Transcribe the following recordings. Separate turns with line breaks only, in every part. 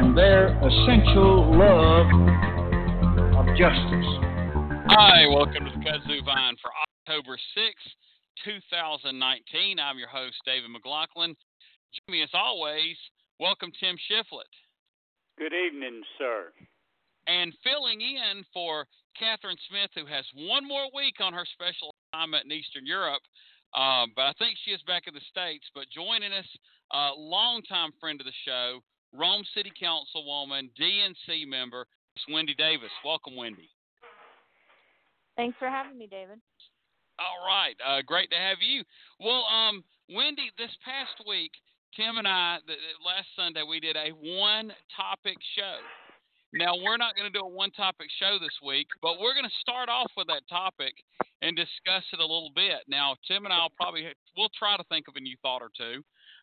and their essential love of justice.
Hi, welcome to the Kudzu Vine for October 6th, 2019. I'm your host, David McLaughlin. Join me as always, welcome Tim Shiflett.
Good evening, sir.
And filling in for Catherine Smith, who has one more week on her special assignment in Eastern Europe, um, but I think she is back in the States. But joining us, uh, longtime friend of the show, Rome City Councilwoman, DNC member, Wendy Davis. Welcome, Wendy.
Thanks for having me, David.
All right, uh, great to have you. Well, um, Wendy, this past week, Tim and I, the, last Sunday, we did a one-topic show. Now we're not going to do a one-topic show this week, but we're going to start off with that topic and discuss it a little bit. Now, Tim and I'll probably we'll try to think of a new thought or two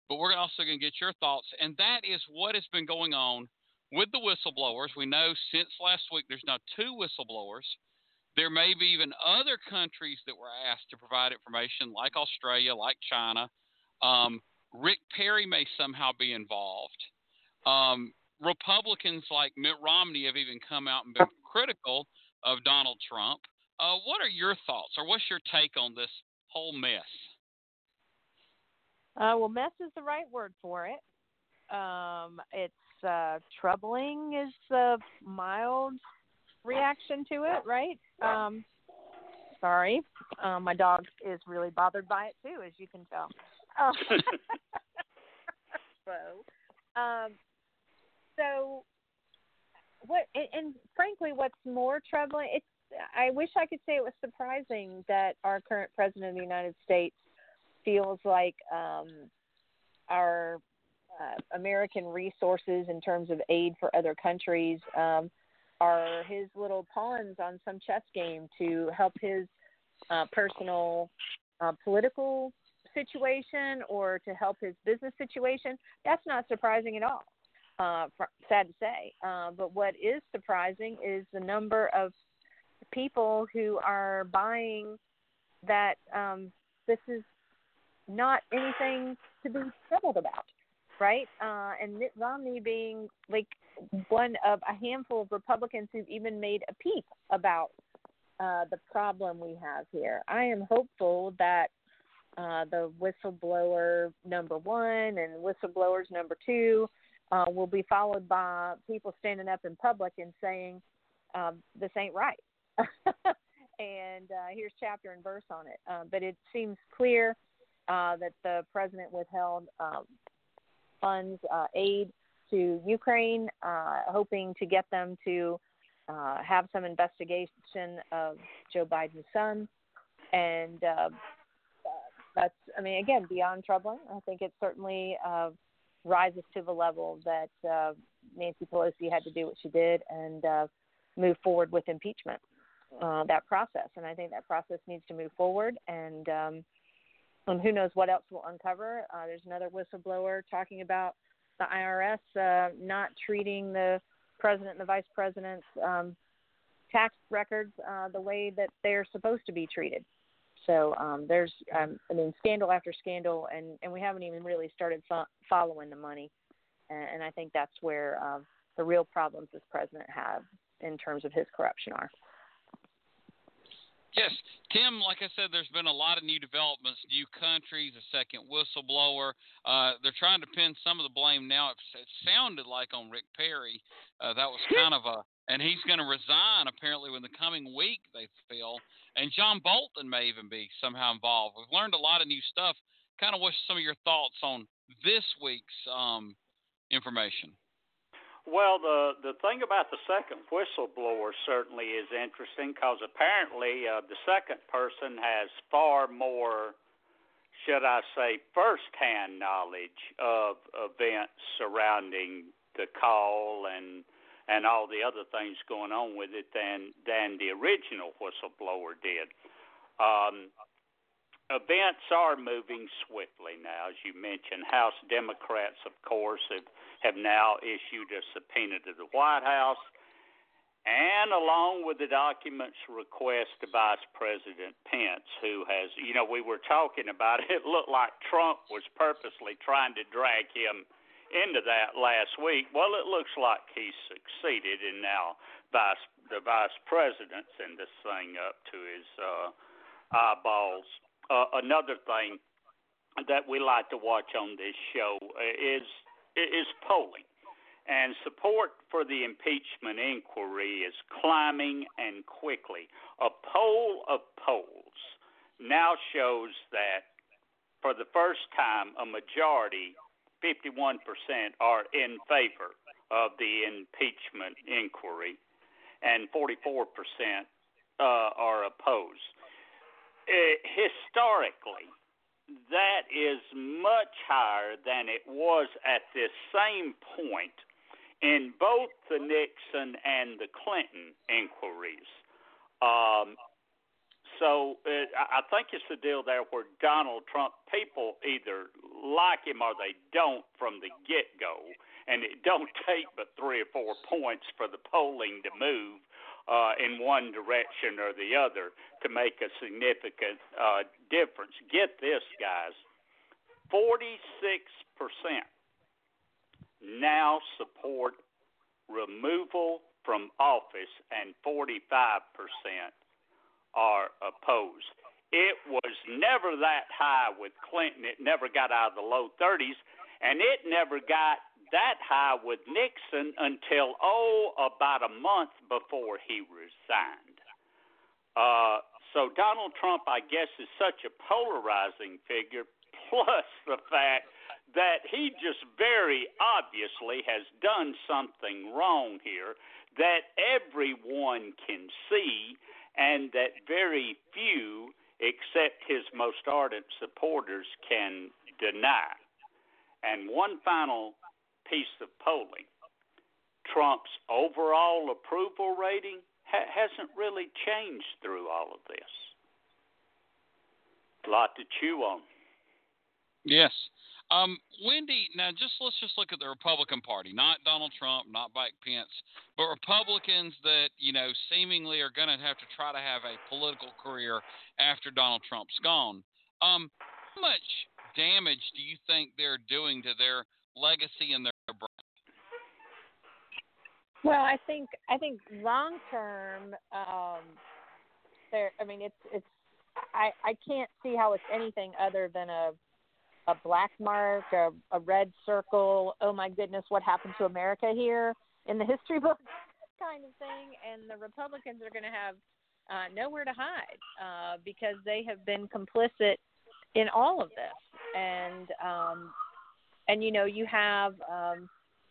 but we're also going to get your thoughts. And that is what has been going on with the whistleblowers. We know since last week there's now two whistleblowers. There may be even other countries that were asked to provide information, like Australia, like China. Um, Rick Perry may somehow be involved. Um, Republicans like Mitt Romney have even come out and been critical of Donald Trump. Uh, what are your thoughts, or what's your take on this whole mess?
Uh, well, mess is the right word for it. Um, it's uh, troubling is the mild reaction to it, right? Um, sorry, uh, my dog is really bothered by it too, as you can tell. Um, so, um, so what? And, and frankly, what's more troubling? It's. I wish I could say it was surprising that our current president of the United States feels like um, our uh, American resources in terms of aid for other countries um, are his little pawns on some chess game to help his uh, personal uh, political situation or to help his business situation. That's not surprising at all. Uh, sad to say. Uh, but what is surprising is the number of people who are buying that um, this is not anything to be troubled about, right? Uh, and Mitt Romney being like one of a handful of Republicans who've even made a peep about uh, the problem we have here. I am hopeful that uh, the whistleblower number one and whistleblowers number two uh, will be followed by people standing up in public and saying, um, "This ain't right." and uh, here's chapter and verse on it. Uh, but it seems clear uh, that the president withheld um, funds, uh, aid to Ukraine, uh, hoping to get them to uh, have some investigation of Joe Biden's son. And uh, that's, I mean, again, beyond troubling. I think it certainly uh, rises to the level that uh, Nancy Pelosi had to do what she did and uh, move forward with impeachment. Uh, that process, and I think that process needs to move forward. And um, and who knows what else we'll uncover. Uh, there's another whistleblower talking about the IRS uh, not treating the president and the vice president's um, tax records uh, the way that they're supposed to be treated. So um, there's, um, I mean, scandal after scandal, and, and we haven't even really started fo- following the money. And, and I think that's where uh, the real problems this president has in terms of his corruption are.
Yes, Tim. Like I said, there's been a lot of new developments, new countries, a second whistleblower. Uh, they're trying to pin some of the blame now. It, it sounded like on Rick Perry. Uh, that was kind of a, and he's going to resign apparently in the coming week. They feel, and John Bolton may even be somehow involved. We've learned a lot of new stuff. Kind of what's some of your thoughts on this week's um, information?
Well, the the thing about the second whistleblower certainly is interesting because apparently uh, the second person has far more, should I say, firsthand knowledge of events surrounding the call and and all the other things going on with it than than the original whistleblower did. Um, events are moving swiftly now, as you mentioned. House Democrats, of course, have have now issued a subpoena to the White House. And along with the documents request to Vice President Pence, who has, you know, we were talking about it, it looked like Trump was purposely trying to drag him into that last week. Well, it looks like he's succeeded, and now vice the vice president sent this thing up to his uh, eyeballs. Uh, another thing that we like to watch on this show is is polling, and support for the impeachment inquiry is climbing and quickly. A poll of polls now shows that for the first time, a majority 51% are in favor of the impeachment inquiry, and 44% uh, are opposed. Uh, historically, that is much higher than it was at this same point in both the Nixon and the Clinton inquiries. Um, so uh, I think it's the deal there where Donald Trump people either like him or they don't from the get go, and it don't take but three or four points for the polling to move uh, in one direction or the other to make a significant uh, difference. Get this, guys: forty-six percent now support removal from office, and forty-five percent are opposed. It was never that high with Clinton. It never got out of the low 30s, and it never got that high with Nixon until, oh, about a month before he resigned. Uh, so Donald Trump, I guess, is such a polarizing figure, plus the fact that he just very obviously has done something wrong here that everyone can see and that very few, except his most ardent supporters, can deny. And one final piece of polling Trump's overall approval rating ha- hasn't really changed through all of this. A lot to chew on.
Yes. Um, Wendy, now just let's just look at the Republican Party, not Donald Trump, not Mike Pence, but Republicans that you know seemingly are going to have to try to have a political career after Donald Trump's gone. Um, how much damage do you think they're doing to their legacy and their?
Well, I think I think long term, um, there. I mean, it's it's. I I can't see how it's anything other than a a black mark, a, a red circle. Oh my goodness, what happened to America here in the history book kind of thing. And the Republicans are going to have uh, nowhere to hide uh, because they have been complicit in all of this. And um, and you know you have um,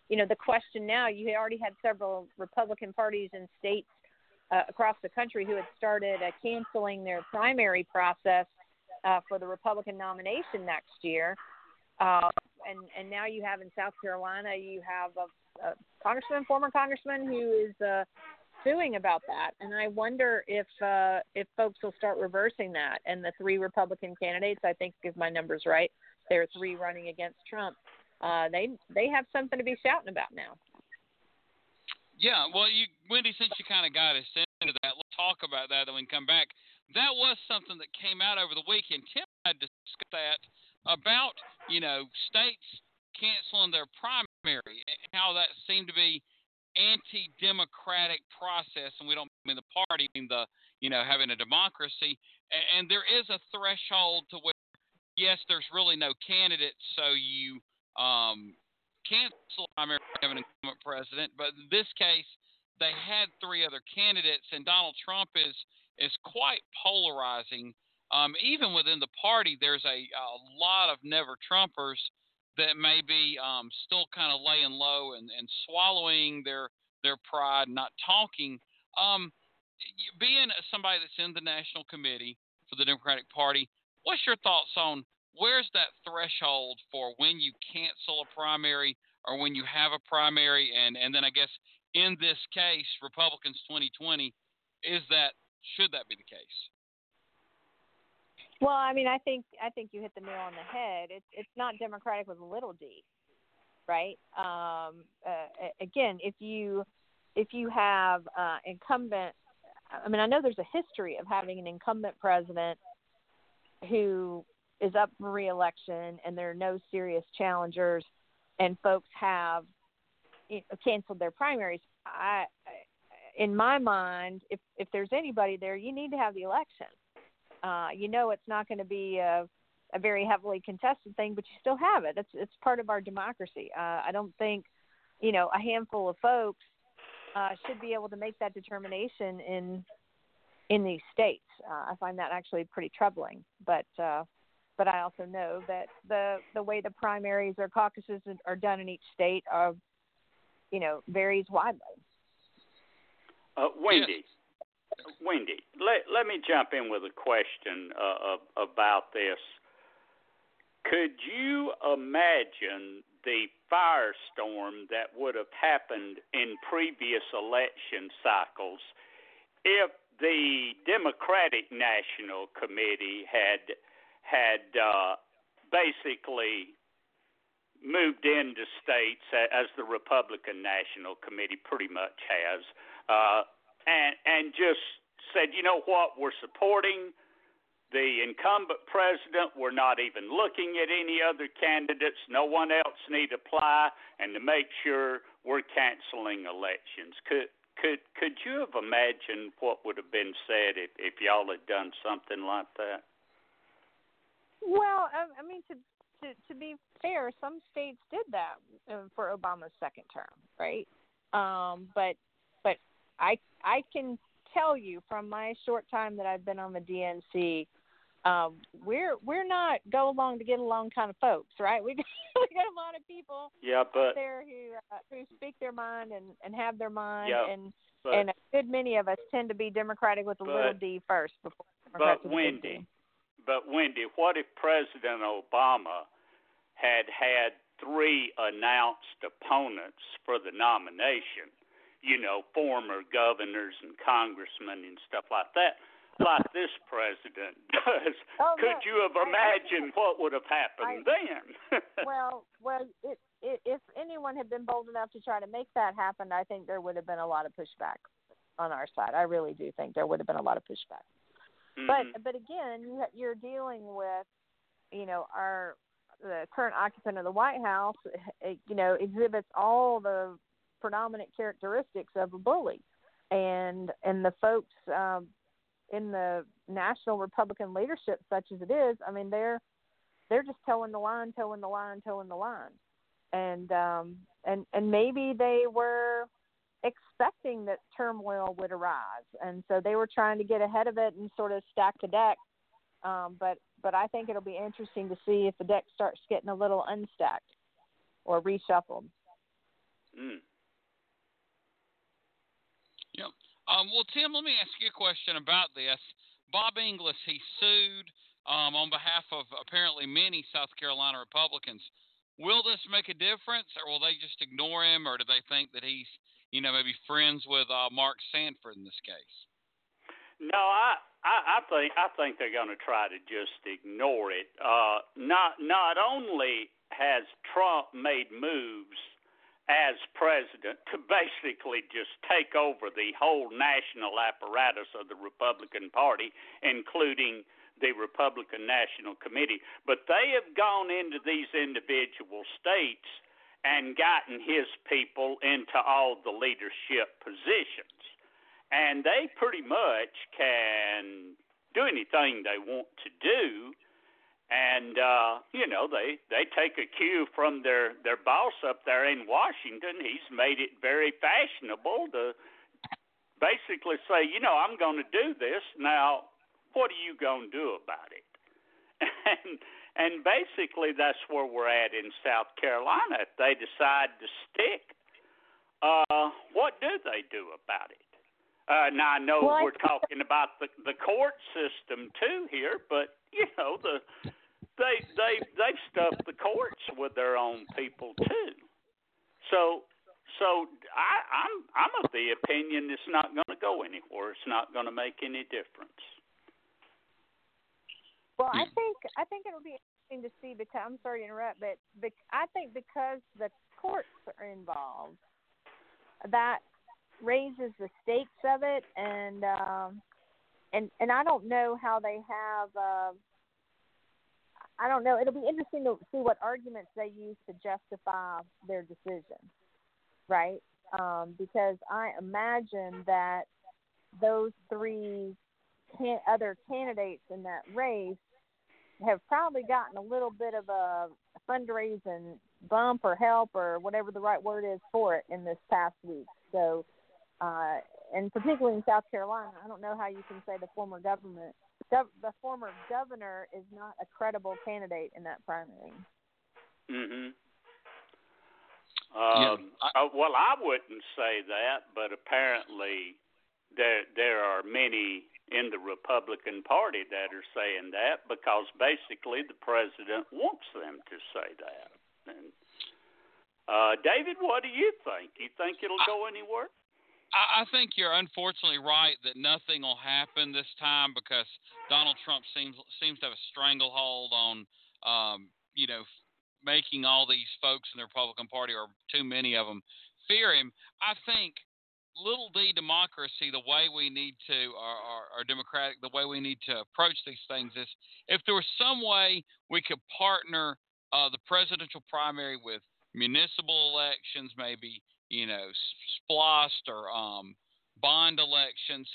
you know the question now. You already had several Republican parties in states uh, across the country who had started uh, canceling their primary process uh, for the Republican nomination next year. Uh, and and now you have in South Carolina, you have a, a congressman, former congressman, who is uh, suing about that. And I wonder if uh, if folks will start reversing that. And the three Republican candidates, I think, if my numbers right, there are three running against Trump. Uh, they they have something to be shouting about now.
Yeah, well, you Wendy, since you kind of got us into that, let's talk about that, then we come back that was something that came out over the weekend. Tim had discussed that about you know states canceling their primary, and how that seemed to be anti-democratic process, and we don't mean the party, mean the you know having a democracy, and there is a threshold to where yes, there's really no candidates, so you um, cancel primary have an incumbent president, but in this case they had three other candidates, and Donald Trump is is quite polarizing. Um, even within the party, there's a, a lot of never Trumpers that may be um, still kind of laying low and, and swallowing their their pride, not talking. Um, being somebody that's in the national committee for the Democratic Party, what's your thoughts on where's that threshold for when you cancel a primary or when you have a primary, and and then I guess in this case, Republicans 2020, is that should that be the case?
Well, I mean, I think I think you hit the nail on the head. It's it's not democratic with a little d, right? Um, uh, again, if you if you have uh, incumbent, I mean, I know there's a history of having an incumbent president who is up for reelection and there are no serious challengers, and folks have canceled their primaries. I, in my mind, if if there's anybody there, you need to have the election. Uh, you know, it's not going to be a, a very heavily contested thing, but you still have it. It's it's part of our democracy. Uh, I don't think, you know, a handful of folks uh, should be able to make that determination in in these states. Uh, I find that actually pretty troubling. But uh, but I also know that the the way the primaries or caucuses are done in each state are, you know, varies widely.
Uh, Wendy, Wendy, let let me jump in with a question uh, about this. Could you imagine the firestorm that would have happened in previous election cycles if the Democratic National Committee had had uh, basically moved into states as the Republican National Committee pretty much has, uh, and and just said, you know what, we're supporting the incumbent president. We're not even looking at any other candidates. No one else need apply, and to make sure we're canceling elections. Could could could you have imagined what would have been said if if y'all had done something like that?
Well, I, I mean to to to be fair, some states did that uh, for Obama's second term, right? Um, but but I I can tell you from my short time that I've been on the DNC, um, we're we're not go along to get along kind of folks, right? We we got a lot of people
yeah, but,
there who uh, who speak their mind and and have their mind,
yeah,
and
but,
and a good many of us tend to be Democratic with a
but,
little d first before
Democrats but Wendy, but Wendy, what if President Obama had had three announced opponents for the nomination? you know, former governors and congressmen and stuff like that, like this president does.
Oh,
Could
look,
you have imagined
I,
what would have happened
I,
then?
well, well, it, it, if anyone had been bold enough to try to make that happen, I think there would have been a lot of pushback on our side. I really do think there would have been a lot of pushback.
Mm-hmm.
But but again, you, you're dealing with, you know, our the current occupant of the White House, eh, you know, exhibits all the predominant characteristics of a bully, and and the folks um, in the national Republican leadership, such as it is, I mean they're they're just toeing the line, toeing the line, toeing the line, and um, and and maybe they were expecting that turmoil would arise, and so they were trying to get ahead of it and sort of stack the deck. Um, but but I think it'll be interesting to see if the deck starts getting a little unstacked or reshuffled.
Mm.
Yep. Um, well, Tim, let me ask you a question about this. Bob Inglis, he sued um, on behalf of apparently many South Carolina Republicans. Will this make a difference, or will they just ignore him, or do they think that he's, you know, maybe friends with uh, Mark Sanford in this case?
No, I, I, I think I think they're going to try to just ignore it. Uh, not not only has Trump made moves as president to basically just take over the whole national apparatus of the Republican Party, including the Republican National Committee. But they have gone into these individual states and gotten his people into all the leadership positions. And they pretty much can do anything they want to do and uh, you know they they take a cue from their their boss up there in Washington. He's made it very fashionable to basically say, you know, I'm going to do this now. What are you going to do about it? And and basically that's where we're at in South Carolina. If they decide to stick, uh, what do they do about it? Uh, now I know
well,
we're
I...
talking about the the court system too here, but you know the they they they stuff the courts with their own people too. So so I, I'm I'm of the opinion it's not going to go anywhere. It's not going to make any difference.
Well, I think I think it'll be interesting to see because I'm sorry to interrupt, but, but I think because the courts are involved, that raises the stakes of it, and um, and and I don't know how they have. Uh, I don't know. It'll be interesting to see what arguments they use to justify their decision, right? Um, because I imagine that those three can- other candidates in that race have probably gotten a little bit of a fundraising bump or help or whatever the right word is for it in this past week. So, uh, and particularly in South Carolina, I don't know how you can say the former government, gov- the former governor is not a credible candidate in that primary.
Mhm. Um,
I-
uh, well, I wouldn't say that, but apparently there there are many in the Republican Party that are saying that because basically the president wants them to say that. And uh, David, what do you think? Do you think it'll go anywhere?
I, I think you're unfortunately right that nothing will happen this time because Donald Trump seems seems to have a stranglehold on, um, you know, making all these folks in the Republican Party or too many of them fear him. I think little d democracy, the way we need to, or, democratic, the way we need to approach these things is if there was some way we could partner uh, the presidential primary with municipal elections, maybe you know, splost or um, bond elections,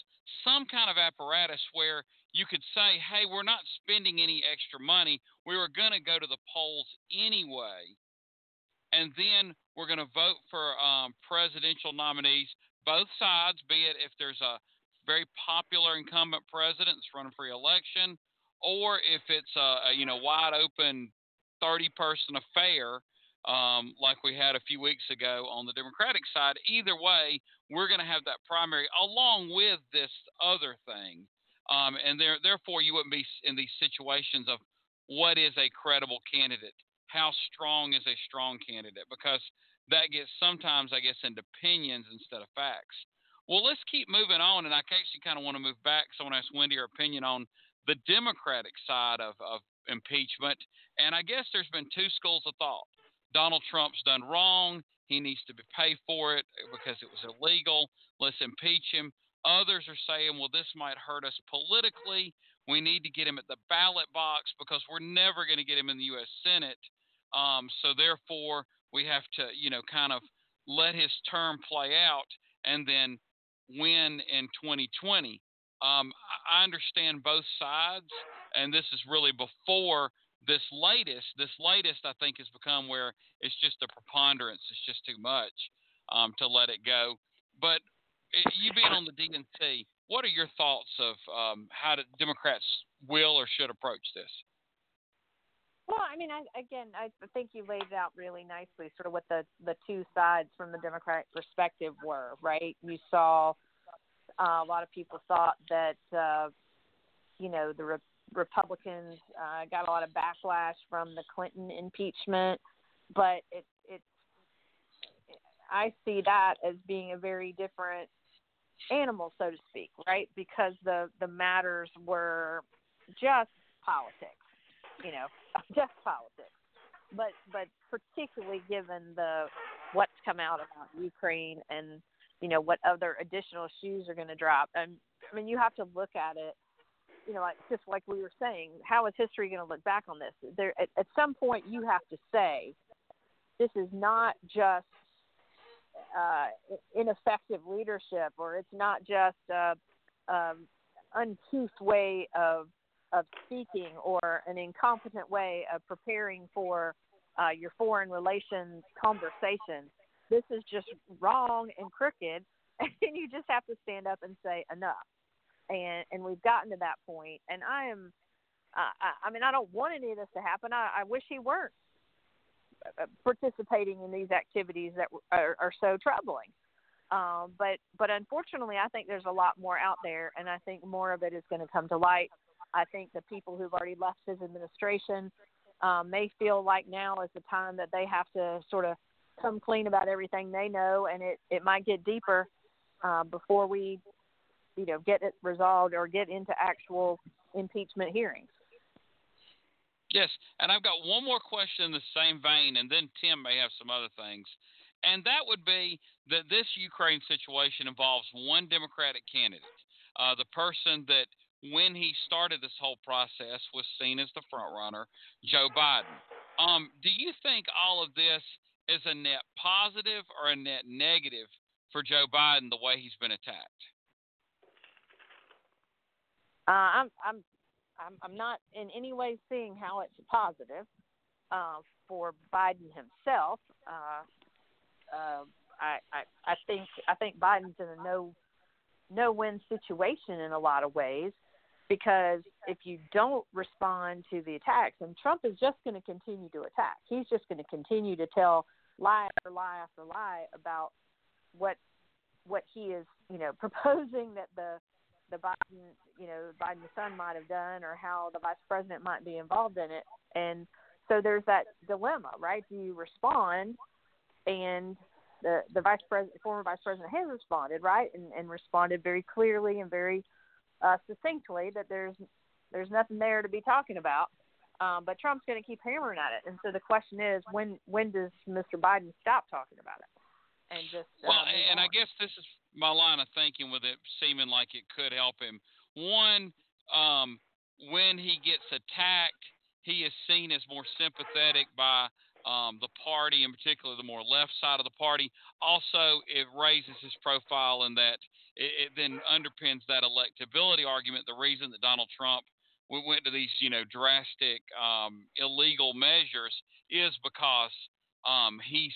some kind of apparatus where you could say, hey, we're not spending any extra money. We were going to go to the polls anyway. And then we're going to vote for um, presidential nominees, both sides, be it if there's a very popular incumbent president that's running for election, or if it's a, a you know wide open 30 person affair um, like we had a few weeks ago on the Democratic side. Either way, we're going to have that primary along with this other thing. Um, and there, therefore, you wouldn't be in these situations of what is a credible candidate? How strong is a strong candidate? Because that gets sometimes, I guess, into opinions instead of facts. Well, let's keep moving on. And I actually kind of want to move back. So I want to ask Wendy her opinion on the Democratic side of, of impeachment. And I guess there's been two schools of thought. Donald Trump's done wrong. He needs to be paid for it because it was illegal. Let's impeach him. Others are saying, well, this might hurt us politically. We need to get him at the ballot box because we're never going to get him in the U.S. Senate. Um, so therefore, we have to, you know, kind of let his term play out and then win in 2020. Um, I understand both sides, and this is really before this latest, this latest, I think has become where it's just a preponderance. It's just too much um, to let it go. But eh, you being on the DNC, what are your thoughts of um, how Democrats will or should approach this?
Well, I mean, I, again, I think you laid it out really nicely, sort of what the the two sides from the Democratic perspective were. Right? You saw uh, a lot of people thought that uh, you know the Republicans uh, got a lot of backlash from the Clinton impeachment, but it, it's I see that as being a very different animal, so to speak, right? Because the the matters were just politics, you know, just politics. But but particularly given the what's come out about Ukraine and you know what other additional shoes are going to drop, and I mean you have to look at it you know, like just like we were saying, how is history going to look back on this? There, at, at some point, you have to say, this is not just uh, ineffective leadership, or it's not just a, a uncouth way of of speaking, or an incompetent way of preparing for uh, your foreign relations conversation. This is just wrong and crooked, and you just have to stand up and say enough and and we've gotten to that point. And I am, uh, I, I mean, I don't want any of this to happen. I, I wish he weren't uh, participating in these activities that are, are so troubling. Um, but but unfortunately, I think there's a lot more out there, and I think more of it is going to come to light. I think the people who've already left his administration um, may feel like now is the time that they have to sort of come clean about everything they know, and it it might get deeper uh, before we, you know, get it resolved or get into actual impeachment hearings.
Yes, and I've got one more question in the same vein, and then Tim may have some other things. And that would be that this Ukraine situation involves one Democratic candidate, uh, the person that, when he started this whole process, was seen as the front runner, Joe Biden. Um, do you think all of this is a net positive or a net negative for Joe Biden the way he's been attacked?
Uh, I'm I'm I'm I'm not in any way seeing how it's positive uh, for Biden himself. Uh, uh, I, I I think I think Biden's in a no no win situation in a lot of ways because if you don't respond to the attacks, and Trump is just going to continue to attack, he's just going to continue to tell lie after lie after lie about what what he is, you know, proposing that the the Biden, you know, Biden's son might have done, or how the vice president might be involved in it, and so there's that dilemma, right? Do you respond, and the the vice president, former vice president, has responded, right, and and responded very clearly and very uh, succinctly that there's there's nothing there to be talking about. Um, but Trump's going to keep hammering at it, and so the question is, when when does Mr. Biden stop talking about it? And just uh,
well, and on? I guess this is my line of thinking with it seeming like it could help him. One, um, when he gets attacked, he is seen as more sympathetic by um, the party, in particular the more left side of the party. Also, it raises his profile in that it, it then underpins that electability argument. The reason that Donald Trump we went to these, you know, drastic um, illegal measures is because um, he,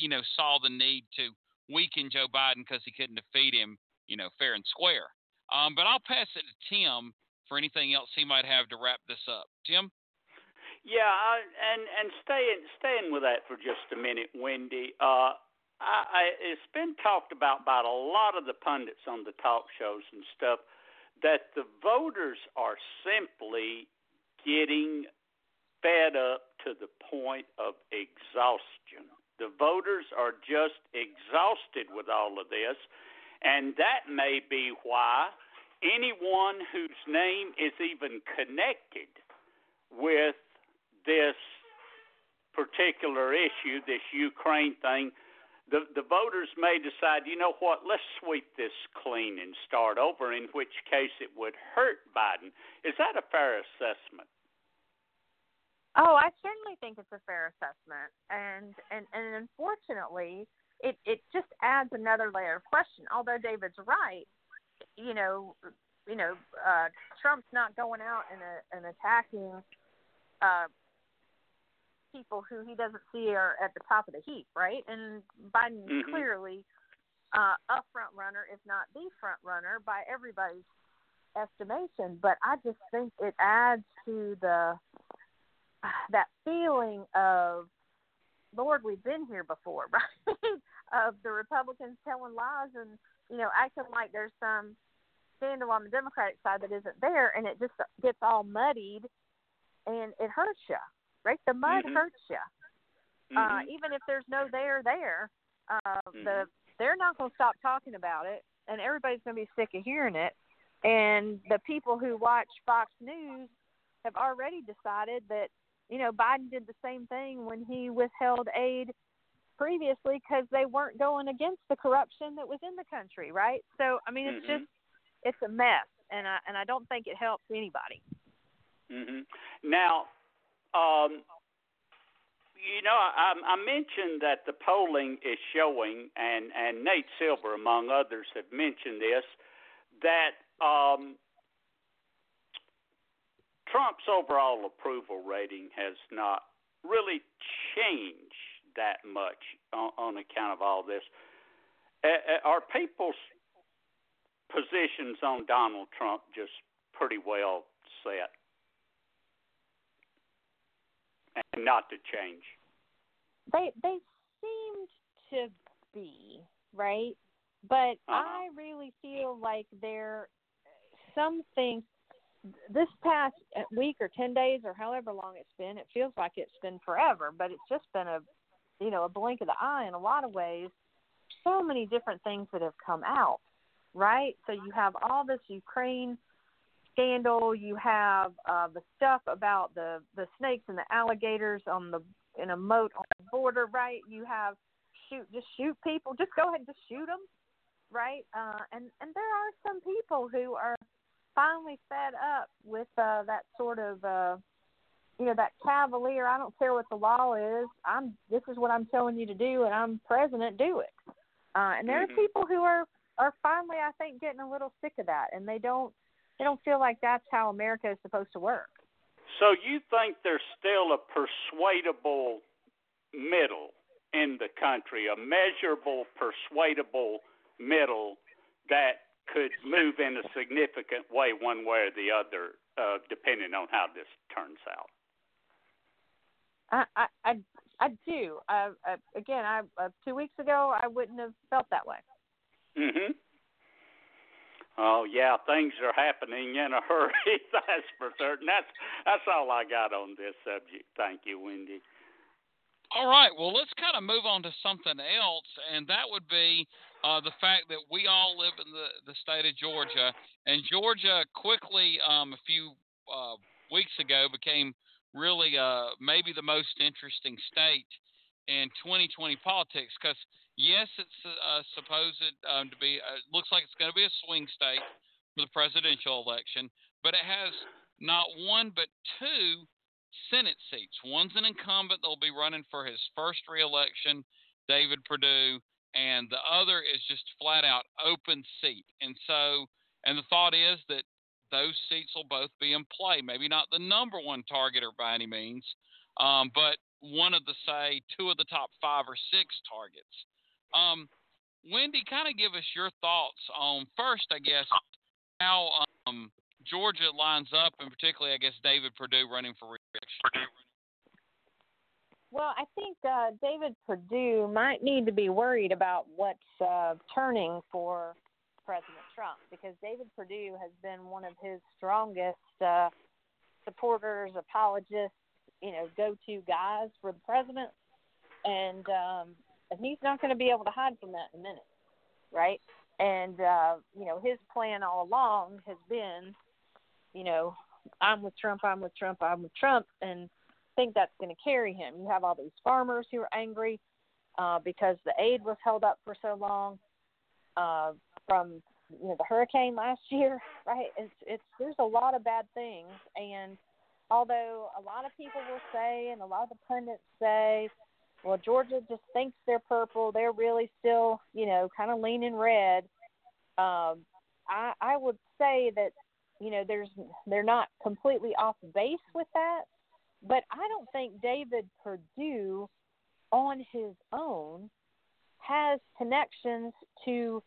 you know, saw the need to weaken Joe Biden because he couldn't defeat him, you know, fair and square. Um, but I'll pass it to Tim for anything else he might have to wrap this up. Tim.
Yeah, I, and and staying staying with that for just a minute, Wendy. Uh, I, I, it's been talked about by a lot of the pundits on the talk shows and stuff that the voters are simply getting fed up to the point of exhaustion. The voters are just exhausted with all of this, and that may be why anyone whose name is even connected with this particular issue, this Ukraine thing, the the voters may decide, you know what, let's sweep this clean and start over. In which case, it would hurt Biden. Is that a fair assessment?
Oh, I certainly think it's a fair assessment, and and and unfortunately, it it just adds another layer of question. Although David's right, you know, you know, uh, Trump's not going out and a, and attacking uh, people who he doesn't see are at the top of the heap, right? And Biden
mm-hmm.
clearly uh, a front runner, if not the front runner, by everybody's estimation. But I just think it adds to the that feeling of Lord, we've been here before, right? of the Republicans telling lies and you know acting like there's some scandal on the Democratic side that isn't there, and it just gets all muddied, and it hurts you, right? The mud
mm-hmm.
hurts you.
Mm-hmm.
Uh, even if there's no there there, uh,
mm-hmm.
the they're not going to stop talking about it, and everybody's going to be sick of hearing it. And the people who watch Fox News have already decided that you know, Biden did the same thing when he withheld aid previously because they weren't going against the corruption that was in the country, right? So, I mean, it's
mm-hmm.
just it's a mess, and I and I don't think it helps anybody.
Mhm. Now, um, you know, I, I mentioned that the polling is showing, and and Nate Silver, among others, have mentioned this that um, Trump's overall approval rating has not really changed that much on, on account of all this. Uh, are people's positions on Donald Trump just pretty well set and not to change?
They they seemed to be right, but
uh-huh.
I really feel like there some things this past week or 10 days or however long it's been, it feels like it's been forever, but it's just been a you know, a blink of the eye in a lot of ways. So many different things that have come out, right? So you have all this Ukraine scandal. You have uh, the stuff about the the snakes and the alligators on the in a moat on the border, right? You have shoot, just shoot people. Just go ahead and just shoot them, right? Uh, and and there are some people who are finally fed up with uh, that sort of uh, you know that cavalier. I don't care what the law is. I'm this is what I'm telling you to do, and I'm president. Do it. Uh, and there
mm-hmm.
are people who are are finally, I think, getting a little sick of that, and they don't they don't feel like that's how America is supposed to work.
So you think there's still a persuadable middle in the country, a measurable, persuadable middle that could move in a significant way one way or the other, uh, depending on how this turns out.
I I I, I do. I, I, again, I uh, two weeks ago I wouldn't have felt that way.
Mhm. Oh yeah, things are happening in a hurry. that's for certain. That's that's all I got on this subject. Thank you, Wendy.
All right. Well, let's kind of move on to something else, and that would be uh, the fact that we all live in the, the state of Georgia, and Georgia quickly, um, a few uh, weeks ago, became really uh, maybe the most interesting state in 2020 politics because yes, it's uh, supposed um, to be. Uh, looks like it's going to be a swing state for the presidential election, but it has not one but two Senate seats. One's an incumbent that'll be running for his first reelection, David Perdue, and the other is just flat out open seat. And so, and the thought is that those seats will both be in play. Maybe not the number one targeter by any means, um, but one of the say two of the top five or six targets. Um, Wendy, kind of give us your thoughts on first, I guess, how um, Georgia lines up, and particularly, I guess, David Perdue running for reelection?
Well, I think uh, David Perdue might need to be worried about what's uh, turning for President Trump because David Perdue has been one of his strongest uh, supporters, apologists, you know, go-to guys for the president, and um, and he's not going to be able to hide from that in a minute, right? And uh, you know, his plan all along has been you know, I'm with Trump, I'm with Trump, I'm with Trump, and think that's going to carry him. You have all these farmers who are angry uh, because the aid was held up for so long uh, from you know the hurricane last year, right? It's it's there's a lot of bad things, and although a lot of people will say, and a lot of the pundits say, well, Georgia just thinks they're purple, they're really still you know kind of leaning red. Um, I I would say that you know there's they're not completely off base with that but i don't think david perdue on his own has connections to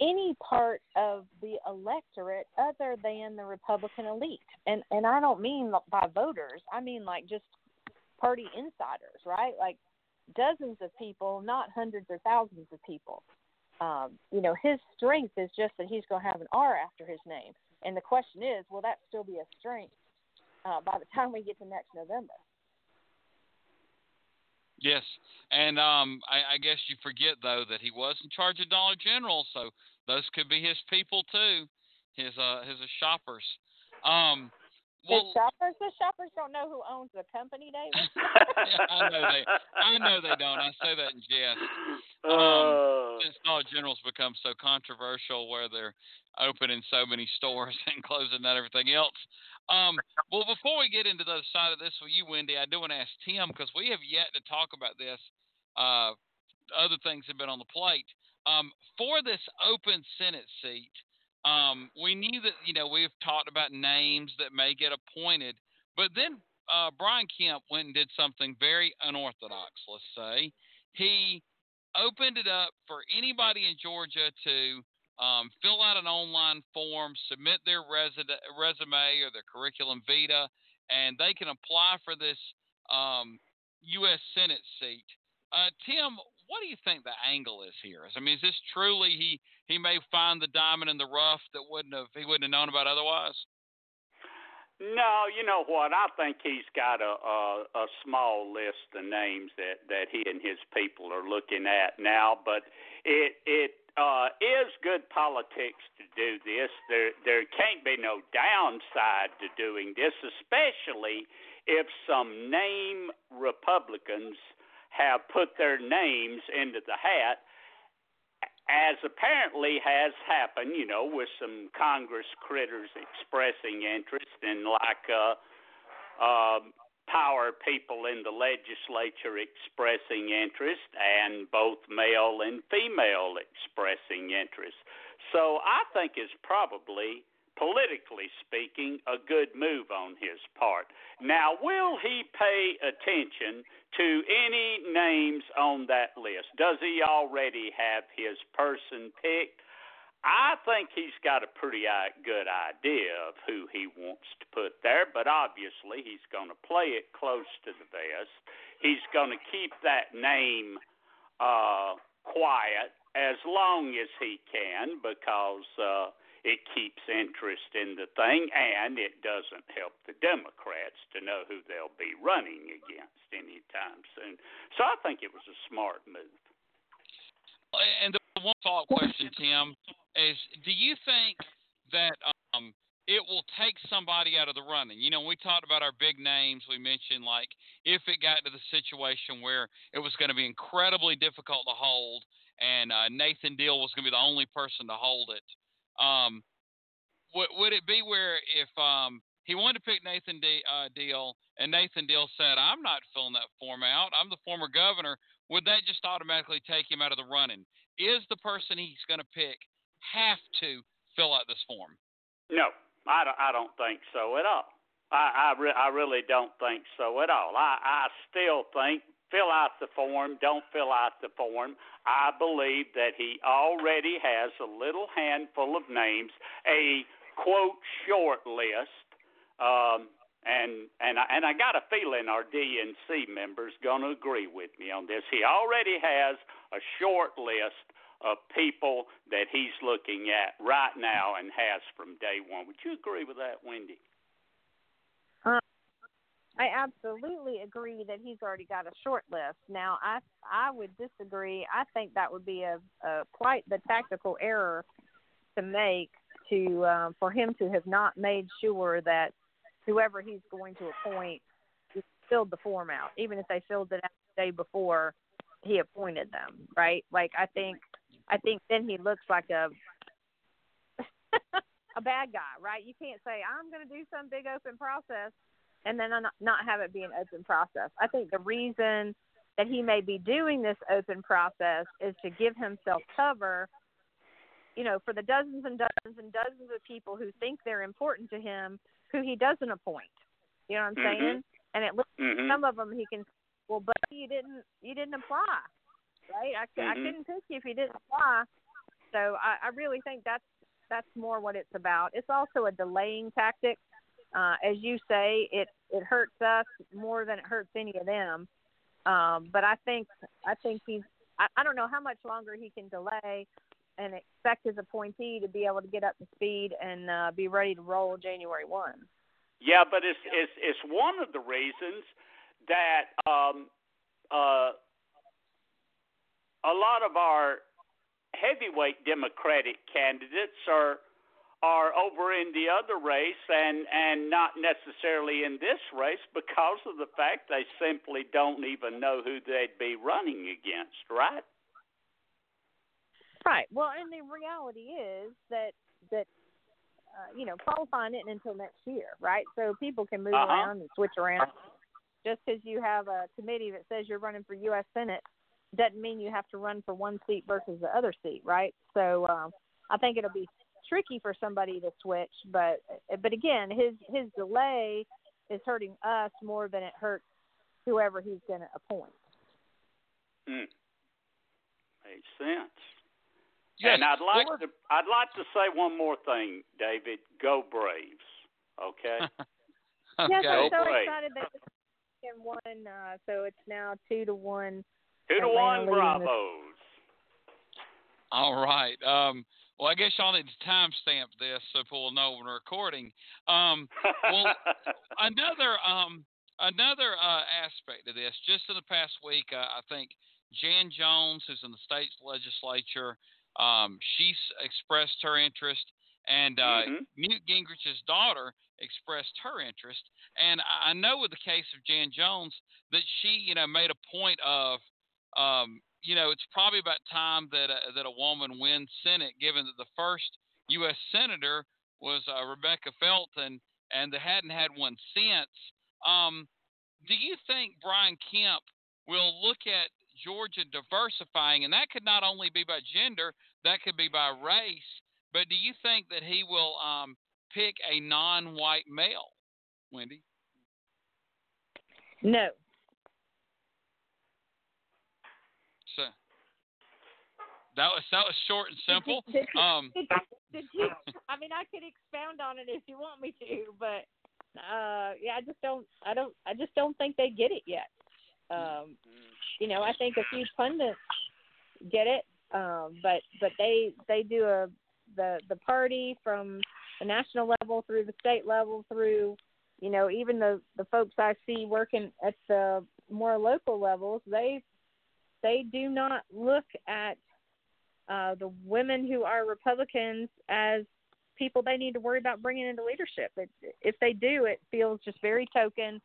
any part of the electorate other than the republican elite. And and i don't mean by voters. I mean like just party insiders right like dozens of people not hundreds or thousands of people um, you know, his strength is just that he's going to have an R after his name. And the question is, will that still be a strength uh, by the time we get to next November?
Yes, and um, I, I guess you forget though that he was in charge of Dollar General, so those could be his people too, his uh his shoppers. Um, well,
the shoppers, the shoppers don't know who owns the company, David.
yeah, I know they, I know they don't. I say that in jest. Um, uh, since Dollar General's become so controversial, where they're opening so many stores and closing that everything else. Um, well, before we get into the other side of this with you, Wendy, I do want to ask Tim because we have yet to talk about this. Uh, other things have been on the plate. Um, for this open Senate seat, um, we knew that you know we've talked about names that may get appointed, but then uh, Brian Kemp went and did something very unorthodox. Let's say he opened it up for anybody in Georgia to um, fill out an online form, submit their resume or their curriculum vitae, and they can apply for this um, U.S. Senate seat. Uh, Tim, what do you think the angle is here? I mean, is this truly he he may find the diamond in the rough that wouldn't have he wouldn't have known about otherwise?
No, you know what? I think he's got a, a a small list of names that that he and his people are looking at now, but it it uh, is good politics to do this. There there can't be no downside to doing this, especially if some name Republicans have put their names into the hat as apparently has happened, you know, with some Congress critters expressing interest in like uh, uh, power people in the legislature expressing interest and both male and female expressing interest. So I think it's probably politically speaking, a good move on his part. Now, will he pay attention to any names on that list? Does he already have his person picked? I think he's got a pretty good idea of who he wants to put there, but obviously he's going to play it close to the vest. He's going to keep that name uh, quiet as long as he can because uh, it keeps interest in the thing, and it doesn't help the Democrats to know who they'll be running against anytime soon. So I think it was a smart move.
And the one follow-up question, Tim, is: Do you think that um, it will take somebody out of the running? You know, we talked about our big names. We mentioned like if it got to the situation where it was going to be incredibly difficult to hold, and uh, Nathan Deal was going to be the only person to hold it um, would, would it be where if um, he wanted to pick Nathan D, uh, Deal and Nathan Deal said, I'm not filling that form out, I'm the former governor, would that just automatically take him out of the running? Is the person he's going to pick have to fill out this form?
No, I don't, I don't think so at all. I I, re- I really don't think so at all. I I still think fill out the form, don't fill out the form. I believe that he already has a little handful of names, a quote short list, um, and and I, and I got a feeling our DNC members going to agree with me on this. He already has a short list of people that he's looking at right now and has from day one. Would you agree with that, Wendy?
I absolutely agree that he's already got a short list. Now, I I would disagree. I think that would be a, a quite the tactical error to make to um, for him to have not made sure that whoever he's going to appoint filled the form out, even if they filled it out the day before he appointed them. Right? Like I think I think then he looks like a a bad guy, right? You can't say I'm going to do some big open process and then not have it be an open process. I think the reason that he may be doing this open process is to give himself cover, you know, for the dozens and dozens and dozens of people who think they're important to him, who he doesn't appoint. You know what I'm
mm-hmm.
saying? And it looks
mm-hmm.
some of them he can, well, but you didn't, you didn't apply, right? I,
mm-hmm.
I couldn't pick you if you didn't apply. So I, I really think that's that's more what it's about. It's also a delaying tactic uh, as you say, it it hurts us more than it hurts any of them. Um, but I think I think he's I, I don't know how much longer he can delay and expect his appointee to be able to get up to speed and uh, be ready to roll January one.
Yeah, but it's it's it's one of the reasons that um, uh, a lot of our heavyweight Democratic candidates are are over in the other race and and not necessarily in this race because of the fact they simply don't even know who they'd be running against, right?
Right. Well, and the reality is that that uh, you know qualifying it until next year, right? So people can move
uh-huh.
around and switch around. Just because you have a committee that says you're running for U.S. Senate doesn't mean you have to run for one seat versus the other seat, right? So um, I think it'll be tricky for somebody to switch. But but again, his his delay is hurting us more than it hurts whoever he's going to appoint.
Hmm. Makes sense.
Yes.
And I'd like to I'd like to say one more thing, David. Go Braves. Okay.
okay.
Yes, I'm so
Braves.
excited that him won. Uh, so it's now two to one.
Two to
Atlanta
one. Bravos.
All right. Um, well, I guess y'all need to timestamp this so people will know when we're recording. Um, well, another um, another uh, aspect of this, just in the past week, uh, I think Jan Jones, who's in the state's legislature, um, she's expressed her interest, and uh,
Mhm.
Newt Gingrich's daughter expressed her interest. And I I know with the case of Jan Jones that she, you know, made a point of, um, you know, it's probably about time that a, that a woman wins Senate, given that the first U.S. senator was uh, Rebecca Felton, and they hadn't had one since. Um, do you think Brian Kemp will look at Georgia diversifying, and that could not only be by gender, that could be by race, but do you think that he will um, pick a non-white male, Wendy?
No.
So that was that was short and simple.
Did,
Um,
did, did you? I mean, I could expound on it if you want me to, but uh, yeah, I just don't. I don't. I just don't think they get it yet. Um, you know, I think a few pundits get it, um, but but they they do a the the party from the national level through the state level through you know even the the folks I see working at the more local levels they they do not look at uh, the women who are Republicans as people they need to worry about bringing into leadership. It, if they do, it feels just very token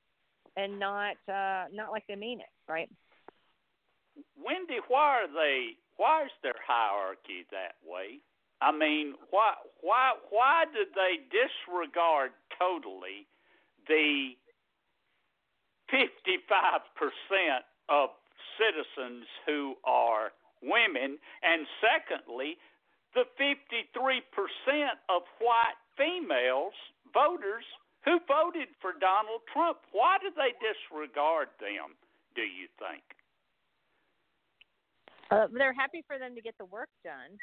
and not uh, not like they mean it, right?
Wendy, why are they? Why is their hierarchy that way? I mean, why why why did they disregard totally the fifty five percent of citizens who are women, and secondly, the fifty three percent of white females voters who voted for Donald Trump? Why did they disregard them? Do you think?
Uh, they're happy for them to get the work done.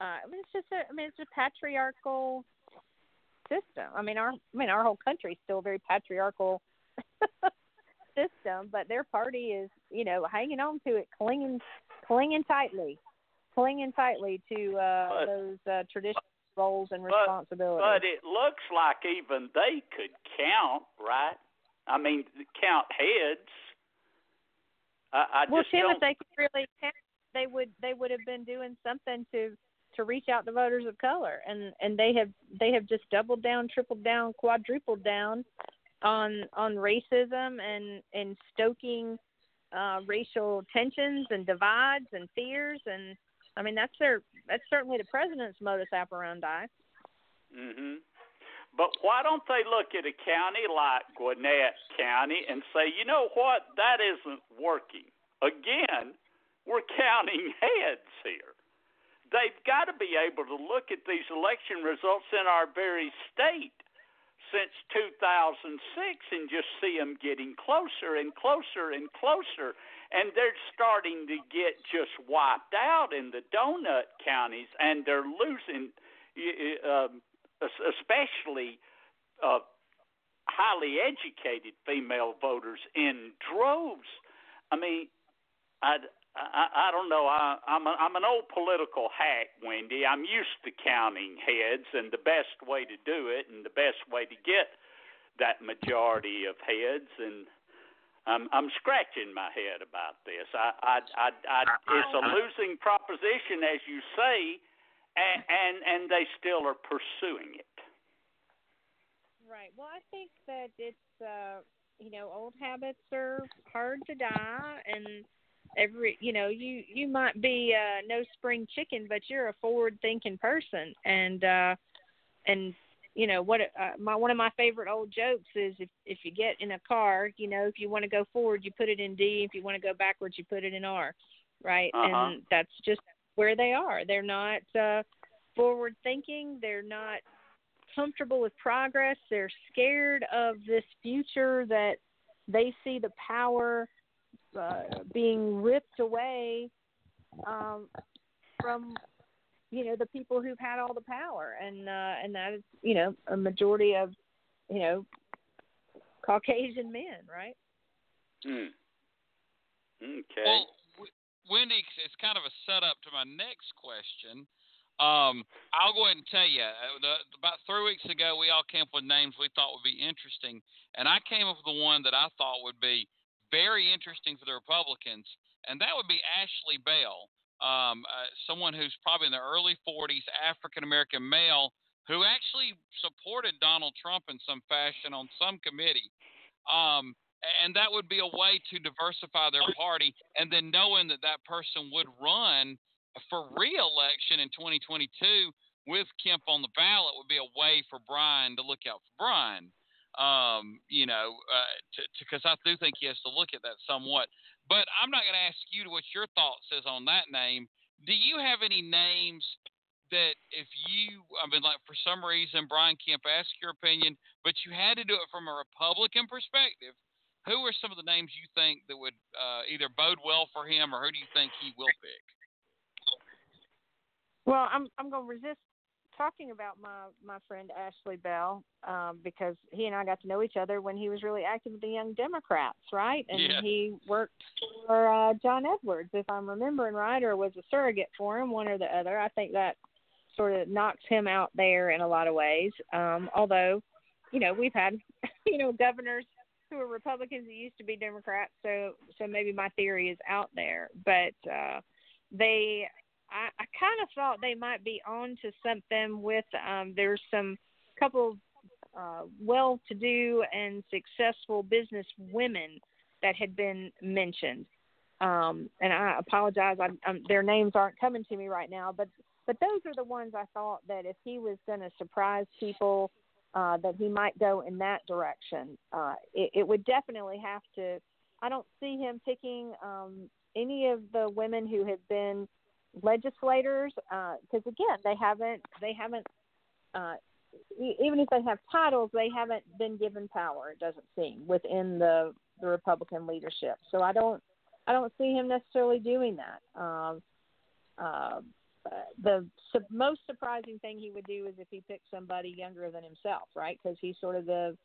Uh, I mean, it's just a, I mean, it's a patriarchal system. I mean, our, I mean, our whole country is still a very patriarchal system, but their party is, you know, hanging on to it, clinging, clinging tightly, clinging tightly to uh,
But-
those uh, traditional roles and responsibilities.
But it looks like even they could count, right? I mean, count heads. I, I
well,
just
Tim,
don't.
if they could really, count, they would they would have been doing something to to reach out to voters of color, and and they have they have just doubled down, tripled down, quadrupled down on on racism and and stoking uh, racial tensions and divides and fears, and I mean that's their that's certainly the president's modus operandi.
hmm But why don't they look at a county like Gwinnett County and say, you know what, that isn't working? Again, we're counting heads here. They've got to be able to look at these election results in our very state since 2006 and just see them getting closer and closer and closer. And they're starting to get just wiped out in the donut counties, and they're losing. es- especially uh, highly educated female voters in droves. I mean, I, I, I don't know. I, I'm a, I'm an old political hack, Wendy. I'm used to counting heads and the best way to do it and the best way to get that majority of heads and. I'm I'm scratching my head about this. I, I, I, I, it's a losing proposition, as you say, and and, and they still are pursuing it.
Right. Well, I think that it's uh you know old habits are hard to die, and every you know you you might be uh no spring chicken, but you're a forward thinking person, and uh and you know what uh, my one of my favorite old jokes is if if you get in a car, you know if you want to go forward, you put it in D. If you want to go backwards, you put it in R. Right.
Uh-huh.
And that's just where they are. They're not uh forward thinking. They're not comfortable with progress. They're scared of this future that they see the power uh, being ripped away um, from you know the people who've had all the power, and uh, and that is you know a majority of you know Caucasian men, right?
Hmm. Okay.
Well, Wendy, it's kind of a setup to my next question. Um, I'll go ahead and tell you. Uh, the, about three weeks ago, we all came up with names we thought would be interesting, and I came up with the one that I thought would be very interesting for the Republicans, and that would be Ashley Bell, um, uh, someone who's probably in the early 40s, African American male, who actually supported Donald Trump in some fashion on some committee. Um, and that would be a way to diversify their party, and then knowing that that person would run for re-election in 2022 with Kemp on the ballot would be a way for Brian to look out for Brian. Um, you know, because uh, I do think he has to look at that somewhat. But I'm not going to ask you what your thoughts is on that name. Do you have any names that if you, I mean, like for some reason Brian Kemp asked your opinion, but you had to do it from a Republican perspective? Who are some of the names you think that would uh, either bode well for him, or who do you think he will pick?
Well, I'm I'm going to resist talking about my my friend Ashley Bell um, because he and I got to know each other when he was really active with the Young Democrats, right? And
yeah.
he worked for uh, John Edwards, if I'm remembering right, or was a surrogate for him, one or the other. I think that sort of knocks him out there in a lot of ways. Um, although, you know, we've had you know governors who are Republicans that used to be Democrats, so so maybe my theory is out there, but. uh they I, I kind of thought they might be on to something with um, there's some couple uh, well-to-do and successful business women that had been mentioned. Um, and I apologize, I, um, their names aren't coming to me right now, but but those are the ones I thought that if he was going to surprise people, uh, that he might go in that direction. Uh, it, it would definitely have to. I don't see him picking um, any of the women who have been legislators because uh, again they haven't they haven't uh, even if they have titles they haven't been given power it doesn't seem within the the Republican leadership. So I don't I don't see him necessarily doing that. Um, uh, the su- most surprising thing he would do is if he picked somebody younger than himself right? Because he's sort of the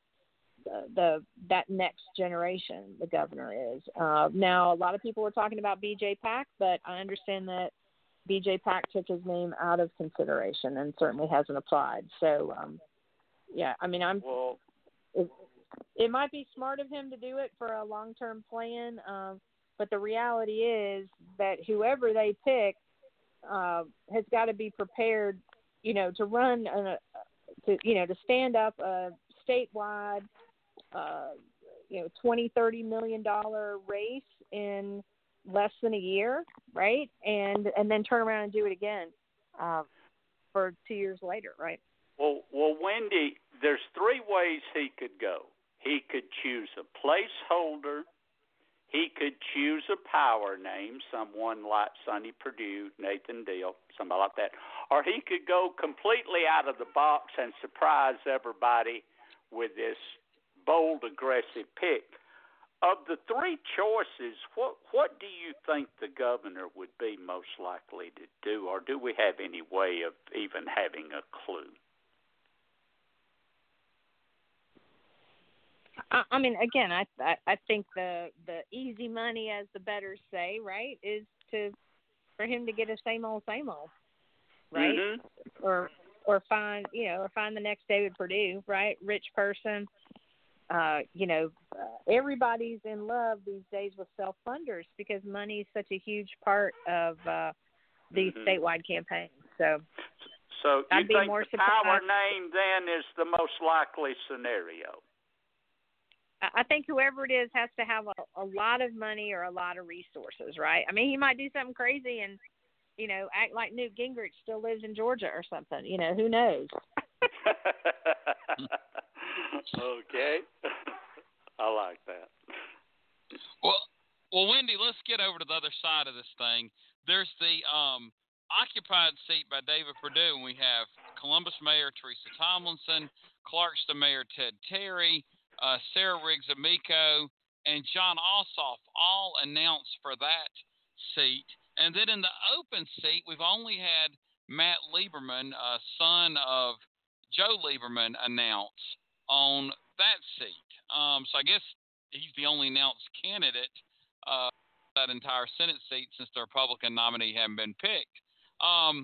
the, the that next generation the governor is. Uh, now a lot of people were talking about BJ Pak, but I understand that BJ Pak took his name out of consideration and certainly hasn't applied. So, um, yeah, I mean, I'm.
Well,
it, it might be smart of him to do it for a long-term plan, um, but the reality is that whoever they pick uh, has got to be prepared, you know, to run a, to you know to stand up a statewide, uh, you know, twenty thirty million dollar race in less than a year, right? And and then turn around and do it again uh, for two years later, right?
Well, well, Wendy, there's three ways he could go. He could choose a placeholder. He could choose a power name, someone like Sonny Perdue, Nathan Deal, somebody like that. Or he could go completely out of the box and surprise everybody with this bold, aggressive pick of the three choices, what what do you think the governor would be most likely to do, or do we have any way of even having a clue?
I, I mean, again, I, I I think the the easy money, as the betters say, right, is to for him to get a same old same old, right,
mm-hmm.
or or find you know or find the next David Perdue, right, rich person uh, you know, everybody's in love these days with self funders because money is such a huge part of uh, these
mm-hmm.
statewide campaigns. So,
so
I'd be
think
more
the power name then is the most likely scenario?
I think whoever it is has to have a, a lot of money or a lot of resources, right? I mean, he might do something crazy and, you know, act like Newt Gingrich still lives in Georgia or something. You know, who knows?
okay. I like that.
Well, well, Wendy, let's get over to the other side of this thing. There's the um, occupied seat by David Perdue, and we have Columbus Mayor Teresa Tomlinson, Clarkston Mayor Ted Terry, uh, Sarah Riggs Amico, and Jon Ossoff all announced for that seat. And then in the open seat, we've only had Matt Lieberman, uh, son of Joe Lieberman, announce on that seat. Um, so I guess he's the only announced candidate uh, that entire Senate seat since the Republican nominee hadn't been picked. Um,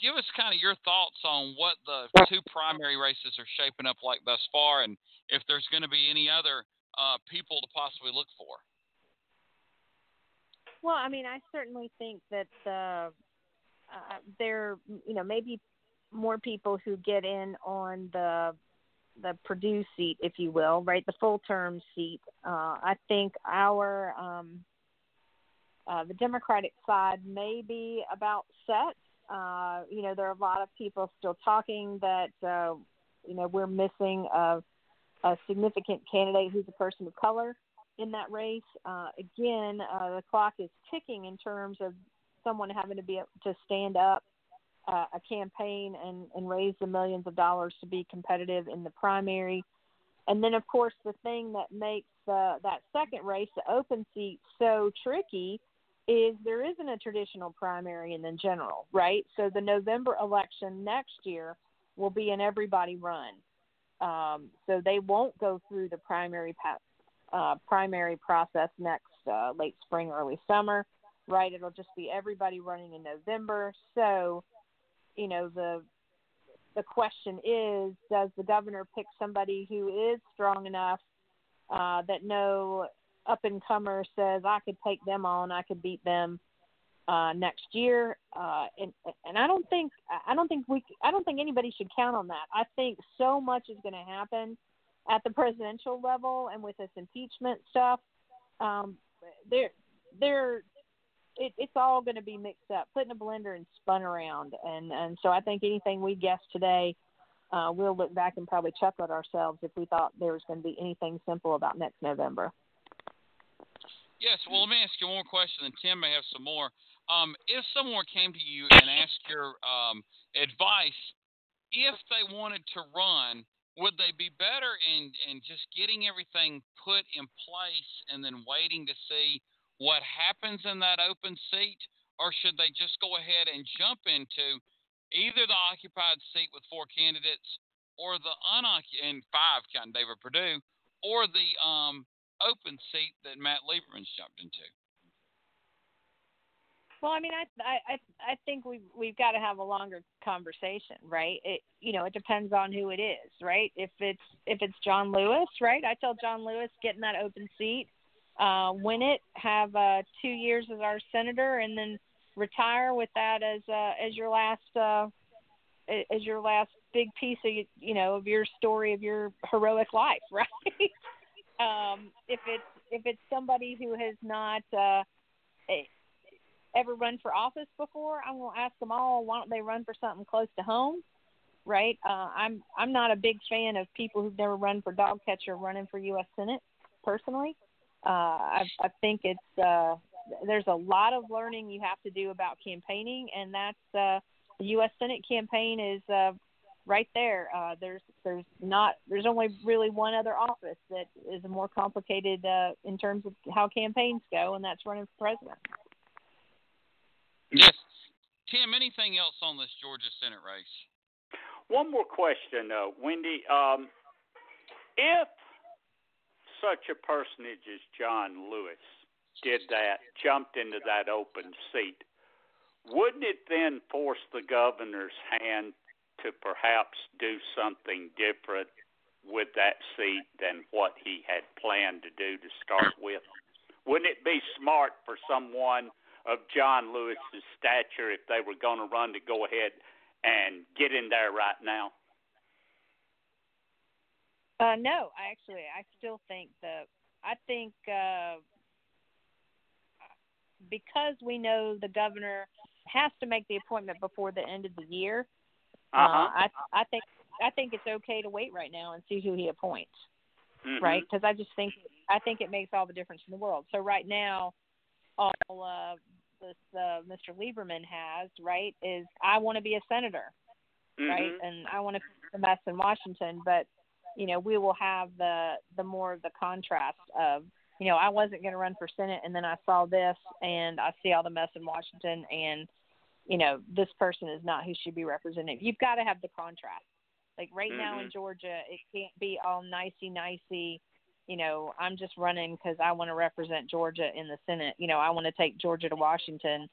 give us kind of your thoughts on what the two primary races are shaping up like thus far, and if there's going to be any other uh, people to possibly look for.
Well, I mean, I certainly think that uh, uh, there, you know, maybe more people who get in on the the Perdue seat, if you will, right, the full term seat. Uh, I think our um, uh, the Democratic side may be about set. Uh, you know, there are a lot of people still talking that uh, you know we're missing a, a significant candidate who's a person of color in that race. Uh, again, uh, the clock is ticking in terms of someone having to be to stand up uh, a campaign and, and raise the millions of dollars to be competitive in the primary. And then, of course, the thing that makes uh, that second race, the open seat, so tricky is there isn't a traditional primary and then general, right? So the November election next year will be an everybody run. Um, so they won't go through the primary uh, primary process next uh, late spring, early summer, right? It'll just be everybody running in November. So you know the the question is does the governor pick somebody who is strong enough uh, that no up and comer says I could take them on, I could beat them uh, next year, uh, and and I don't think I don't think we I don't think anybody should count on that. I think so much is going to happen at the presidential level and with this impeachment stuff. Um, there there it, it's all going to be mixed up, put in a blender and spun around. And and so I think anything we guess today, uh, we'll look back and probably chuckle at ourselves if we thought there was going to be anything simple about next November.
Yes. Well, let me ask you one more question, and Tim may have some more. Um, if someone came to you and asked your um, advice, if they wanted to run, would they be better in in just getting everything put in place and then waiting to see what happens in that open seat, or should they just go ahead and jump into either the occupied seat with four candidates, or the unoccupied and five counting David Perdue, or the um, open seat that Matt Lieberman's jumped into?
Well, I mean, I I I think we we've, we've got to have a longer conversation, right? It you know it depends on who it is, right? If it's if it's John Lewis, right? I tell John Lewis get in that open seat uh, win it, have uh, two years as our senator, and then retire with that as uh, as your last uh, as your last big piece of you know of your story of your heroic life, right? um, if it's if it's somebody who has not uh, ever run for office before, I'm to ask them all why don't they run for something close to home, right? Uh, I'm I'm not a big fan of people who've never run for dog catcher running for U.S. Senate personally. Uh, I, I think it's uh, there's a lot of learning you have to do about campaigning, and that's uh, the U.S. Senate campaign is uh, right there. Uh, there's there's not there's only really one other office that is more complicated uh, in terms of how campaigns go, and that's running for president.
Yes, Tim. Anything else on this Georgia Senate race?
One more question, uh, Wendy. Um, if such a personage as John Lewis did that, jumped into that open seat, wouldn't it then force the governor's hand to perhaps do something different with that seat than what he had planned to do to start with? Wouldn't it be smart for someone of John Lewis's stature if they were going to run to go ahead and get in there right now?
Uh, no, I actually, I still think the, I think uh, because we know the governor has to make the appointment before the end of the year. Uh,
uh-huh.
Uh, I, I think, I think it's okay to wait right now and see who he appoints.
Mm-hmm.
Right? Because I just think, I think it makes all the difference in the world. So right now, all uh, this uh, Mr. Lieberman has right is I want to be a senator,
mm-hmm.
right, and I want to the mess in Washington, but you know, we will have the the more of the contrast of, you know, I wasn't going to run for Senate, and then I saw this, and I see all the mess in Washington, and you know, this person is not who should be represented. You've got to have the contrast. Like right
mm-hmm.
now in Georgia, it can't be all nicey nicey. you know, I'm just running because I want to represent Georgia in the Senate. You know, I want to take Georgia to Washington.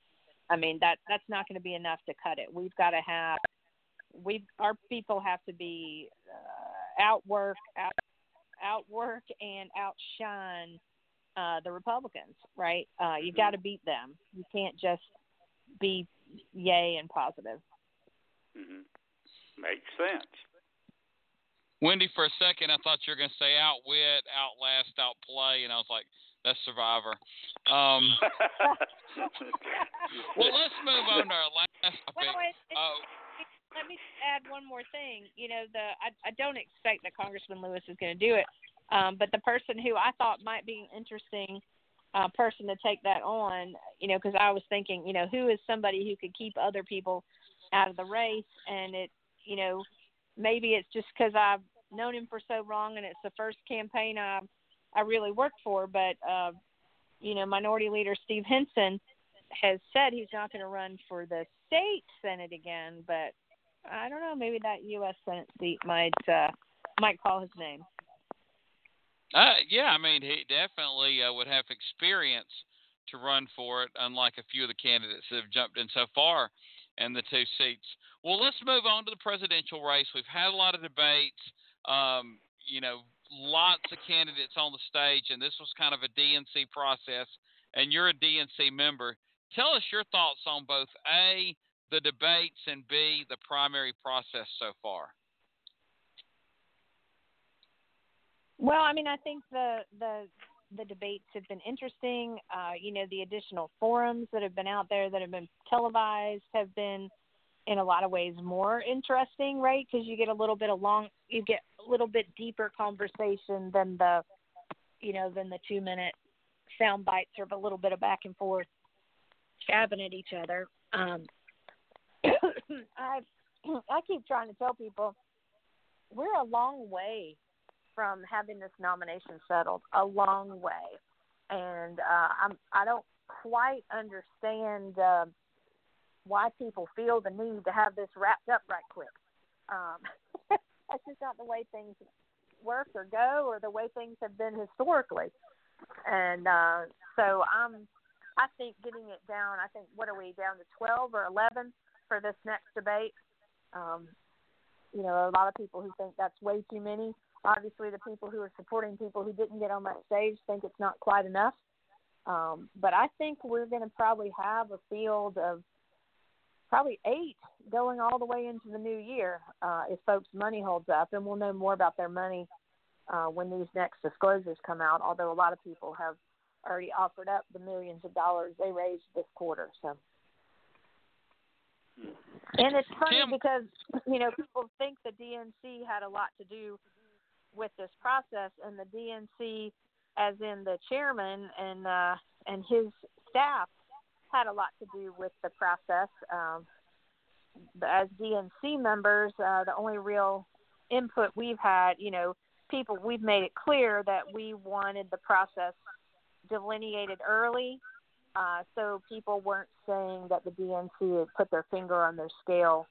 I mean, that that's not going to be enough to cut it. We've got to have we our people have to be uh, outwork out outwork and outshine uh, the Republicans, right? Uh, you got to beat them. You can't just be yay and positive.
Mm-hmm. Makes sense.
Wendy, for a second, I thought you were going to say outwit, outlast, outplay, and I was like, that's Survivor. Um, well, let's move on to our last topic.
Well, it, it,
uh,
let me add one more thing. You know, the I, I don't expect that Congressman Lewis is going to do it, um, but the person who I thought might be an interesting uh, person to take that on, you know, because I was thinking, you know, who is somebody who could keep other people out of the race, and it, you know, maybe it's just because I've known him for so long, and it's the first campaign I I really worked for, but uh, you know, Minority Leader Steve Henson has said he's not going to run for the state senate again, but I don't know, maybe that U.S. Senate seat might uh, might call his name.
Uh, yeah, I mean, he definitely uh, would have experience to run for it, unlike a few of the candidates that have jumped in so far in the two seats. Well, let's move on to the presidential race. We've had a lot of debates. Um, you know, lots of candidates on the stage, and this was kind of a DNC process. And you're a DNC member. Tell us your thoughts on both A, the debates, and B, the primary process so far.
Well, I mean, I think the the the debates have been interesting. Uh, you know, the additional forums that have been out there that have been televised have been, in a lot of ways, more interesting, right? Because you get a little bit of long, you get a little bit deeper conversation than the, you know, than the two minute sound bites or a little bit of back and forth, jabbing at each other. Um, I I keep trying to tell people we're a long way from having this nomination settled, a long way, and uh, I'm I don't quite understand uh, why people feel the need to have this wrapped up right quick. Um, that's just not the way things work or go, or the way things have been historically. And uh, so I'm, I think getting it down. I think what are we down to twelve or eleven? For this next debate. Um, you know, a lot of people who think that's way too many. Obviously, the people who are supporting people who didn't get on that stage think it's not quite enough. Um, but I think we're going to probably have a field of probably eight going all the way into the new year uh, if folks' money holds up, and we'll know more about their money uh, when these next disclosures come out. Although a lot of people have already offered up the millions of dollars they raised this quarter, so. And it's funny
Tim.
because you know people think the DNC had a lot to do with this process, and the DNC, as in the chairman and uh, and his staff, had a lot to do with the process. Um, as DNC members, uh, the only real input we've had, you know, people we've made it clear that we wanted the process delineated early uh, so people weren't saying that the DNC had put their finger on their scale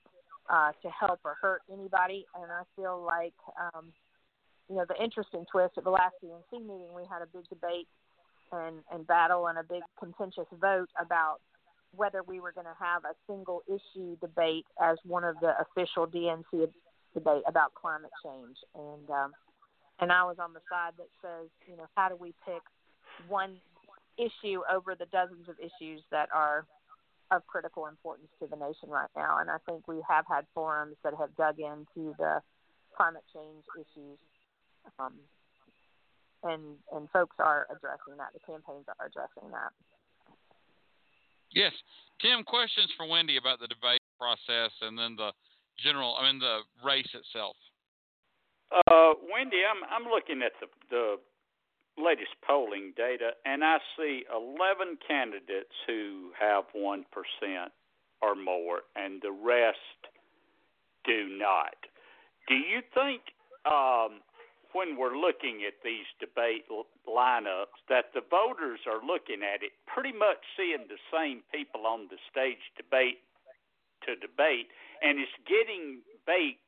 uh, to help or hurt anybody. And I feel like, um, you know, the interesting twist at the last DNC meeting, we had a big debate and, and battle and a big contentious vote about whether we were going to have a single issue debate as one of the official DNC debate about climate change. And um, and I was on the side that says, you know, how do we pick one issue over the dozens of issues that are of critical importance to the nation right now. And I think we have had forums that have dug into the climate change issues. Um, and and folks are addressing that. The campaigns are addressing that.
Yes, Tim. Questions for Wendy about the debate process and then the general. I mean the race itself.
Uh, Wendy, I'm I'm looking at the the latest polling data, and I see 11 candidates who have 1% or more, and the rest do not. Do you think, um, when we're looking at these debate lineups, that the voters are looking at it pretty much seeing the same people on the stage debate to debate, and it's getting baked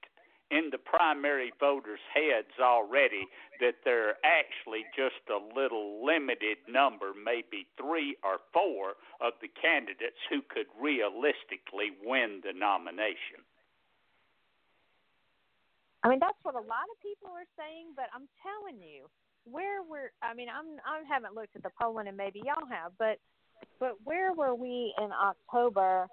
in the primary voters' heads already that there are actually just a little limited number, maybe three or four, of the candidates who could realistically win the nomination.
I mean, that's what a lot of people are saying, but I'm telling you, where we're I mean, I'm I haven't looked at the polling and maybe y'all have, but but where were we in October,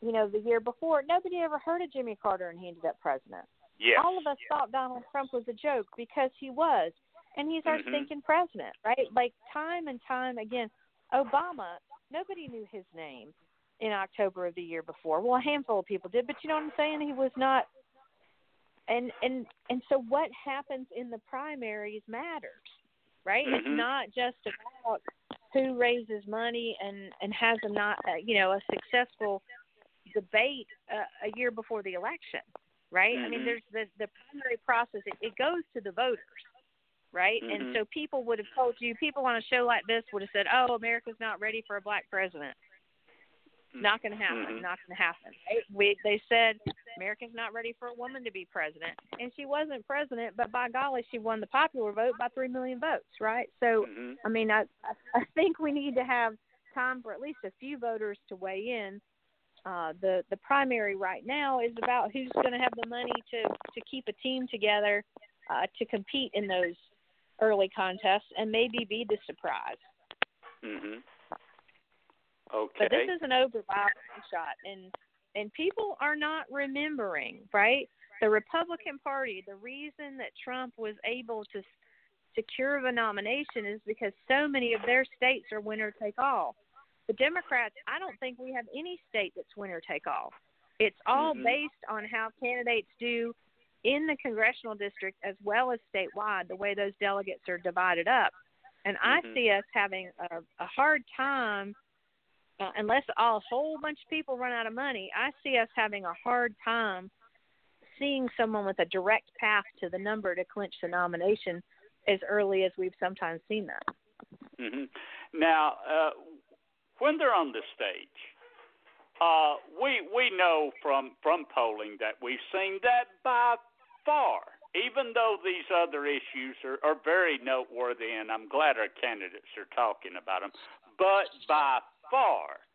you know, the year before? Nobody ever heard of Jimmy Carter and he ended up president.
Yes.
All of us thought Donald Trump was a joke because he was. And he's our
Mhm.
stinking president, right? Like time and time again. Obama, nobody knew his name in October of the year before. Well, a handful of people did, but you know what I'm saying? He was not and and and so what happens in the primaries matters right it's
Mhm.
not just about who raises money and and has a not uh, you know a successful debate uh, a year before the election right i mean
Mhm.
there's the the primary process it, it goes to the voters right
Mhm.
and so people would have told you people on a show like this would have said oh america's not ready for a black president not going to happen.
Mhm.
Not going to happen. Right? We they said America's not ready for a woman to be president, and she wasn't president. But by golly, she won the popular vote by three million votes. Right. So
Mhm.
I mean, I- I think we need to have time for at least a few voters to weigh in. Uh, the the primary right now is about who's going to have the money to to keep a team together uh, to compete in those early contests and maybe be the surprise.
Mhm. Okay.
But this is an over by a shot, and and people are not remembering, right? The Republican Party, the reason that Trump was able to secure the nomination is because so many of their states are winner take all. The Democrats, I don't think we have any state that's winner take all. It's all
Mhm.
based on how candidates do in the congressional district as well as statewide, the way those delegates are divided up. And I
Mhm.
see us having a, a hard time uh, unless a whole bunch of people run out of money, I see us having a hard time seeing someone with a direct path to the number to clinch the nomination as early as we've sometimes seen that.
hmm Now, uh, when they're on the stage, uh, we we know from from polling that we've seen that by far, even though these other issues are, are very noteworthy, and I'm glad our candidates are talking about them, but by far,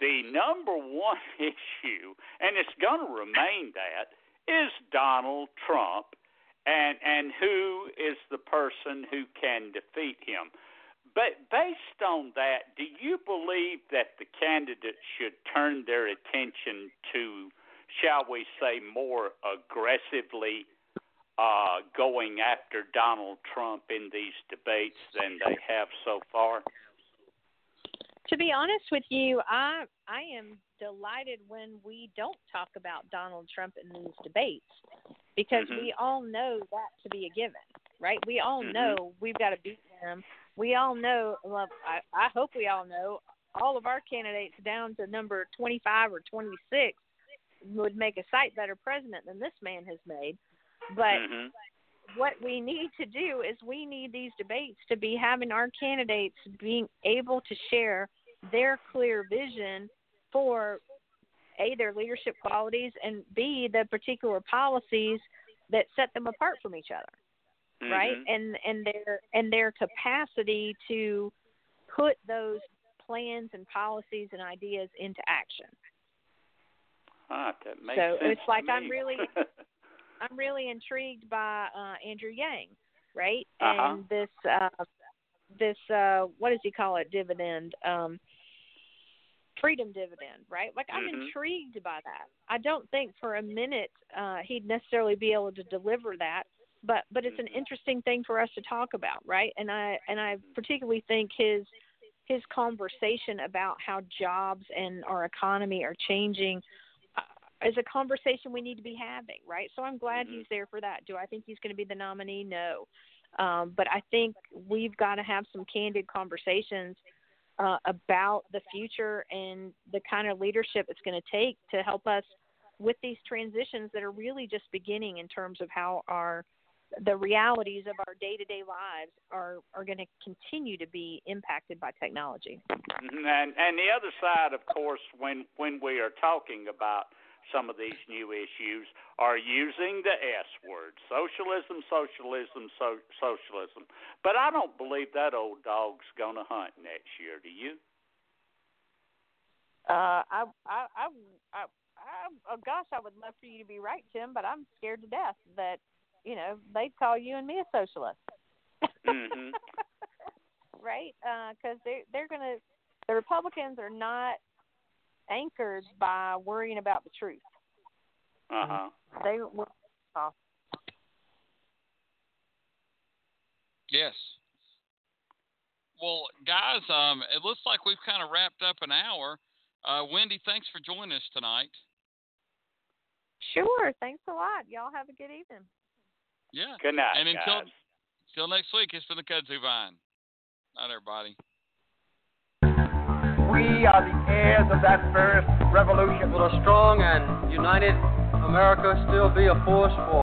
the number one issue, and it's going to remain that, is Donald Trump, and and who is the person who can defeat him. But based on that, do you believe that the candidates should turn their attention to, shall we say, more aggressively uh, going after Donald Trump in these debates than they have so far?
To be honest with you, I I am delighted when we don't talk about Donald Trump in these debates because
Mhm.
we all know that to be a given, right? We all
Mhm.
know we've got to beat him. We all know. Well, I I hope we all know all of our candidates down to number 25 or 26 would make a sight better president than this man has made. But
Mhm.
what we need to do is we need these debates to be having our candidates being able to share their clear vision for a their leadership qualities and b the particular policies that set them apart from each other right
Mhm.
and and their and their capacity to put those plans and policies and ideas into action
Ah, that makes
So
sense
it's like I'm really- I'm really intrigued by uh, Andrew Yang, right?
Uh-huh.
And this uh, this uh, what does he call it? Dividend, um, freedom dividend, right? Like I'm
Mhm.
intrigued by that. I don't think for a minute uh, he'd necessarily be able to deliver that, but but it's an
Mhm.
interesting thing for us to talk about, right? And I and I particularly think his his conversation about how jobs and our economy are changing uh, is a conversation we need to be having, right? So I'm glad
Mhm.
he's there for that. Do I think he's going to be the nominee? No. Um, but I think we've got to have some candid conversations uh, about the future and the kind of leadership it's going to take to help us with these transitions that are really just beginning in terms of how our the realities of our day-to-day lives are are going to continue to be impacted by technology.
Mhm. and and the other side, of course, when when we are talking about some of these new issues are using the S word socialism, socialism, so, socialism. But I don't believe that old dog's going to hunt next year. Do you?
Uh, I, I, I, I, I, oh gosh, I would love for you to be right, Tim, but I'm scared to death that, you know, they'd call you and me a socialist.
Mm-hmm.
right? Because uh, they're they're gonna the Republicans are not anchored by worrying about the truth.
Uh huh.
They off.
Yes. Well, guys, um, it looks like we've kind of wrapped up an hour. Uh, Wendy, thanks for joining us tonight.
Sure. Thanks a lot. Y'all have a good evening.
Yeah.
Good night,
and until,
guys.
Until next week, it's been the Kudzu Vine. Night, everybody.
We are the heirs of that first revolution.
Will a strong and united America still be a force for?